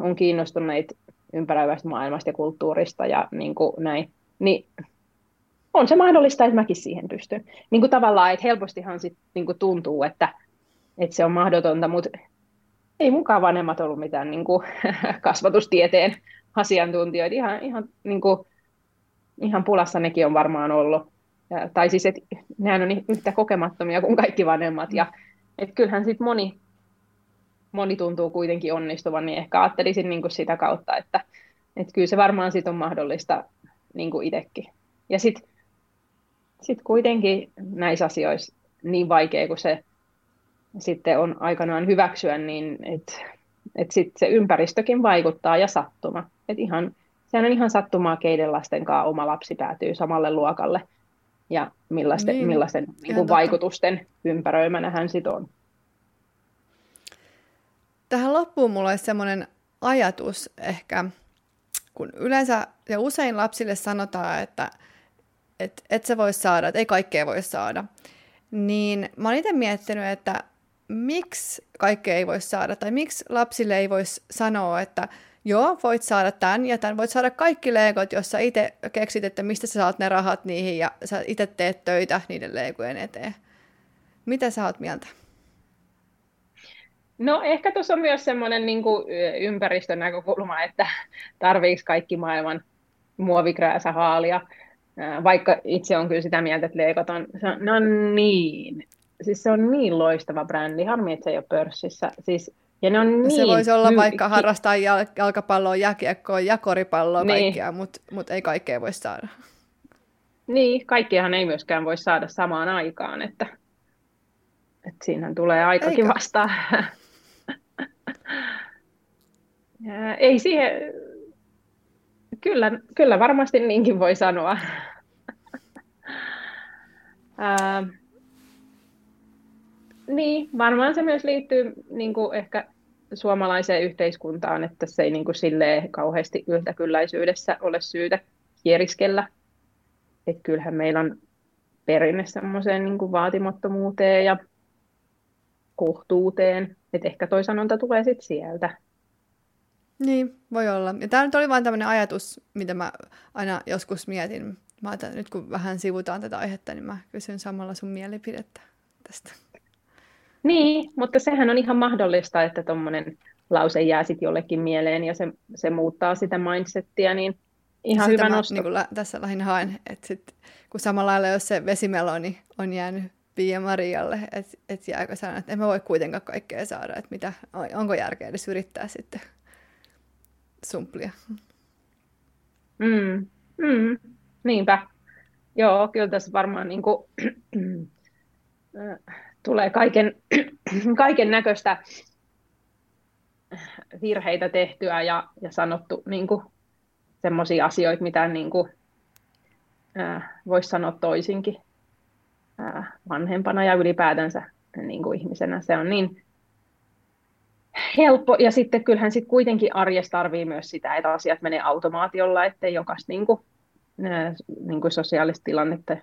on kiinnostuneita ympäröivästä maailmasta ja kulttuurista ja niin kuin näin, niin on se mahdollista, että mäkin siihen pystyn. Niin kuin tavallaan, että helpostihan sit niin kuin tuntuu, että, että se on mahdotonta, mutta ei mukaan vanhemmat ollut mitään niin kuin, <laughs> kasvatustieteen asiantuntijoita. Ihan, ihan, niin kuin, ihan pulassa nekin on varmaan ollut. Tai siis, että nehän on yhtä kokemattomia kuin kaikki vanhemmat. Ja, että kyllähän sitten moni moni tuntuu kuitenkin onnistuvan, niin ehkä ajattelisin niin kuin sitä kautta, että, että kyllä se varmaan sit on mahdollista niin kuin itsekin. Ja sitten sit kuitenkin näissä asioissa niin vaikea kuin se sitten on aikanaan hyväksyä, niin että et sit se ympäristökin vaikuttaa ja sattuma. Et ihan, sehän on ihan sattumaa, keiden lasten kanssa oma lapsi päätyy samalle luokalle ja millaisten, niin, millaisten niin kuin vaikutusten ympäröimänä hän sitten on. Tähän loppuun mulla olisi semmoinen ajatus ehkä, kun yleensä ja usein lapsille sanotaan, että et, et sä voi saada, että ei kaikkea voi saada, niin mä oon itse miettinyt, että miksi kaikkea ei voi saada, tai miksi lapsille ei voisi sanoa, että joo, voit saada tämän ja tämän, voit saada kaikki leikot, jos sä itse keksit, että mistä sä saat ne rahat niihin ja sä itse teet töitä niiden leikojen eteen. Mitä sä oot mieltä? No ehkä tuossa on myös semmoinen niin ympäristön näkökulma, että tarviiko kaikki maailman muovikrääsä haalia, vaikka itse on kyllä sitä mieltä, että leikot on, no niin, siis se on niin loistava brändi, harmi, että se ei ole pörssissä, siis, Ja ne on niin se voisi olla my- vaikka harrastaa jalkapalloa, jääkiekkoa ja koripalloa niin. kaikkia, mutta mut ei kaikkea voi saada. Niin, kaikkiahan ei myöskään voi saada samaan aikaan, että, että siinähän tulee aikakin Eikö? vastaan. <laughs> ei siihen, kyllä, kyllä varmasti niinkin voi sanoa. <laughs> Ää, niin, varmaan se myös liittyy niin kuin ehkä suomalaiseen yhteiskuntaan, että se ei niin kuin silleen kauheasti yltäkylläisyydessä ole syytä kieriskellä. Että kyllähän meillä on perinne semmoiseen niin kuin vaatimattomuuteen ja kohtuuteen. Että ehkä toi sanonta tulee sitten sieltä. Niin, voi olla. Ja tämä nyt oli vain tämmöinen ajatus, mitä mä aina joskus mietin. Mä ajattelin, nyt kun vähän sivutaan tätä aihetta, niin mä kysyn samalla sun mielipidettä tästä. Niin, mutta sehän on ihan mahdollista, että tuommoinen lause jää sitten jollekin mieleen ja se, se muuttaa sitä mindsettiä, niin ihan sitä hyvä mä, nosto. Niin kuin tässä lähinnä haen, että sit, kun samalla lailla jos se vesimeloni on jäänyt Pia Marialle, että et jääkö sanoa, että emme voi kuitenkaan kaikkea saada, että mitä, onko järkeä edes yrittää sitten sumplia. Mm, mm, niinpä. Joo, kyllä tässä varmaan niin kuin, <clears throat> tulee kaiken, <clears throat> kaiken näköistä virheitä tehtyä ja, ja sanottu niin semmoisia asioita, mitä niin kuin, äh, voisi sanoa toisinkin äh, vanhempana ja ylipäätänsä niin kuin ihmisenä. Se on niin helppo. Ja sitten kyllähän sit kuitenkin arjessa tarvii myös sitä, että asiat menee automaatiolla, ettei jokaista niin äh, niin sosiaalista tilannetta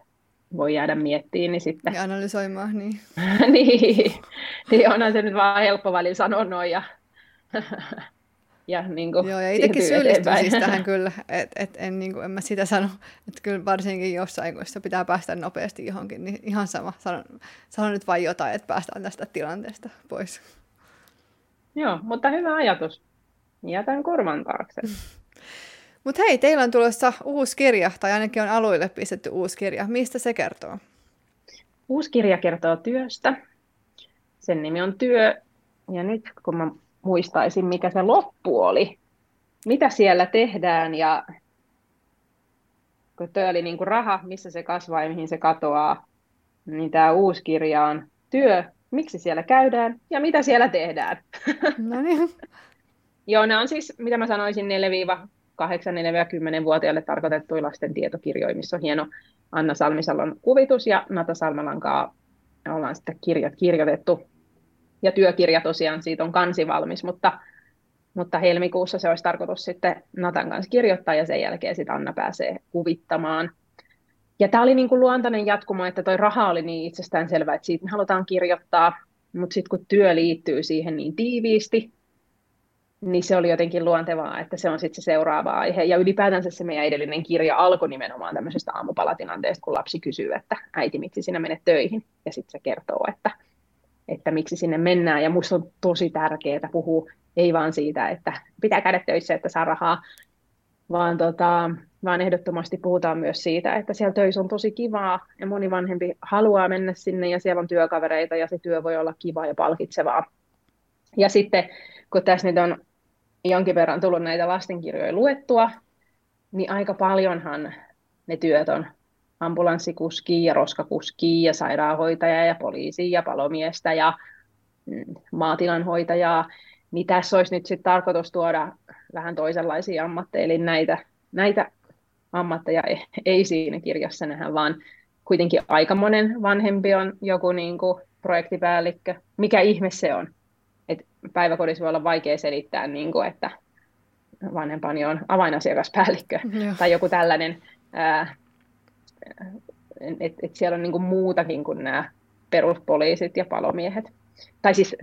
voi jäädä miettimään, niin sitten... Ja analysoimaan, niin. <laughs> niin, niin onhan se nyt vaan helppo välillä sanoa noin ja, ja niin kuin Joo, ja itsekin syyllistyn siis tähän kyllä, että et, en, niin kuin, en mä sitä sano, että kyllä varsinkin jossain, kun pitää päästä nopeasti johonkin, niin ihan sama, sano, sano nyt vain jotain, että päästään tästä tilanteesta pois. Joo, mutta hyvä ajatus. Jätän korvan taakse. <laughs> Mutta hei, teillä on tulossa uusi kirja, tai ainakin on aluille pistetty uusi kirja. Mistä se kertoo? Uusi kirja kertoo työstä. Sen nimi on Työ. Ja nyt kun mä muistaisin, mikä se loppu oli, mitä siellä tehdään ja kun työ oli niin kuin raha, missä se kasvaa ja mihin se katoaa, niin tämä uusi kirja on työ, miksi siellä käydään ja mitä siellä tehdään. No niin. <laughs> Joo, nämä on siis, mitä mä sanoisin, 8-10-vuotiaille tarkoitettuja lasten tietokirjoja, missä on hieno Anna Salmisalon kuvitus ja Nata Salmelankaa ollaan sitten kirjat kirjoitettu. Ja työkirja tosiaan siitä on kansi valmis, mutta, mutta helmikuussa se olisi tarkoitus sitten Natan kanssa kirjoittaa ja sen jälkeen sitten Anna pääsee kuvittamaan. Ja tämä oli niin kuin luontainen jatkumo, että toi raha oli niin itsestään selvä, että siitä me halutaan kirjoittaa, mutta sitten kun työ liittyy siihen niin tiiviisti, niin se oli jotenkin luontevaa, että se on sitten se seuraava aihe. Ja ylipäätänsä se meidän edellinen kirja alkoi nimenomaan tämmöisestä aamupalatilanteesta, kun lapsi kysyy, että äiti, miksi sinä menet töihin? Ja sitten se kertoo, että, että miksi sinne mennään. Ja minusta on tosi tärkeää puhua ei vaan siitä, että pitää käydä töissä, että saa rahaa, vaan, tota, vaan ehdottomasti puhutaan myös siitä, että siellä töissä on tosi kivaa ja moni vanhempi haluaa mennä sinne ja siellä on työkavereita ja se työ voi olla kivaa ja palkitsevaa. Ja sitten kun tässä nyt on jonkin verran tullut näitä lastenkirjoja luettua, niin aika paljonhan ne työt on ambulanssikuski ja roskakuski ja sairaanhoitaja ja poliisi ja palomiestä ja mm, maatilanhoitajaa, niin tässä olisi nyt sitten tarkoitus tuoda vähän toisenlaisia ammatteja, eli näitä, näitä ammatteja ei, ei siinä kirjassa nähdä, vaan kuitenkin aika monen vanhempi on joku niin kuin projektipäällikkö. Mikä ihme se on? Päiväkodissa voi olla vaikea selittää, niin kuin, että vanhempani on avainasiakaspäällikkö <laughs> Joo. tai joku tällainen, että et siellä on niin kuin muutakin kuin nämä peruspoliisit ja palomiehet. Tai siis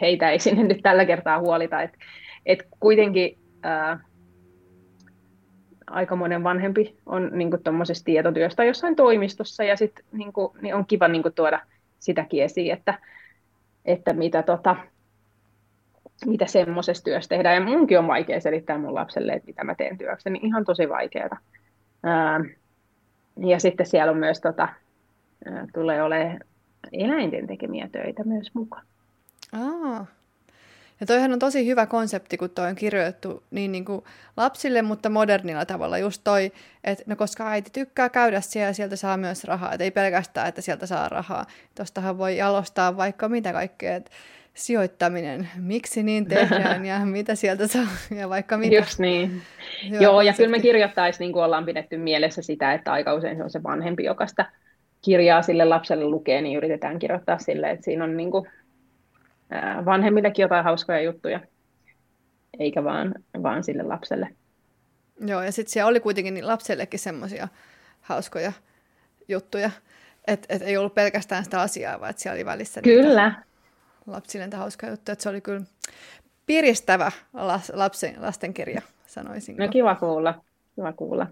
heitä ei sinne nyt tällä kertaa huolita, että et kuitenkin ää, aika monen vanhempi on niin tuommoisessa tietotyöstä jossain toimistossa ja sit, niin kuin, niin on kiva niin kuin, tuoda sitäkin esiin, että, että mitä tota, mitä semmoisessa työssä tehdään. Ja munkin on vaikea selittää mun lapselle, että mitä mä teen työkseni. Ihan tosi vaikeaa. Ja sitten siellä on myös, tota, tulee olemaan eläinten tekemiä töitä myös mukaan. Aa. Ja toihan on tosi hyvä konsepti, kun toi on kirjoitettu niin, niin kuin lapsille, mutta modernilla tavalla. Just toi, että no koska äiti tykkää käydä siellä ja sieltä saa myös rahaa. Että ei pelkästään, että sieltä saa rahaa. Tostahan voi jalostaa vaikka mitä kaikkea. Että sijoittaminen, miksi niin tehdään ja mitä sieltä saa ja vaikka mitä. Just niin. Hyvä Joo, konsepti. ja kyllä me kirjoittaisiin, niin kuin ollaan pidetty mielessä sitä, että aika usein se on se vanhempi, joka sitä kirjaa sille lapselle lukee, niin yritetään kirjoittaa sille, että siinä on niin kuin, vanhemmillekin jotain hauskoja juttuja, eikä vaan, vaan sille lapselle. Joo, ja sitten siellä oli kuitenkin niin lapsellekin semmoisia hauskoja juttuja, että et ei ollut pelkästään sitä asiaa, vaan että siellä oli välissä Kyllä. Lapsille niitä hauskoja juttuja, että se oli kyllä piristävä lapsen, lastenkirja, sanoisin. No kiva kuulla, kiva kuulla.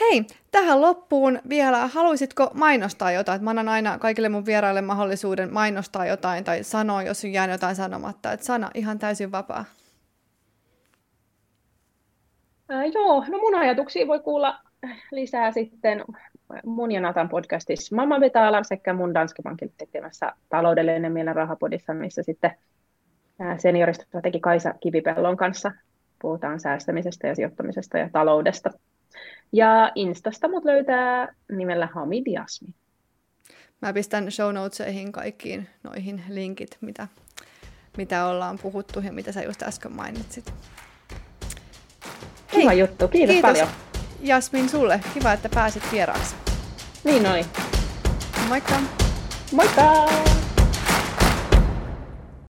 Hei, tähän loppuun vielä, haluaisitko mainostaa jotain? Mä annan aina kaikille mun vieraille mahdollisuuden mainostaa jotain tai sanoa, jos on jäänyt jotain sanomatta. Että sana ihan täysin vapaa. Ää, joo, no mun ajatuksia voi kuulla lisää sitten mun ja Natan podcastissa Mamma Betala sekä mun Danske Bankin tekemässä taloudellinen mielen rahapodissa, missä sitten senioristrategi Kaisa Kivipellon kanssa puhutaan säästämisestä ja sijoittamisesta ja taloudesta. Ja Instasta mut löytää nimellä Hamid Jasmi. Mä pistän show notesihin kaikkiin noihin linkit, mitä, mitä ollaan puhuttu ja mitä sä just äsken mainitsit. Kiva Hei, juttu, kiitos, kiitos paljon. Jasmin sulle, kiva, että pääsit vieraaksi. Niin oli. Moikka! Moikka!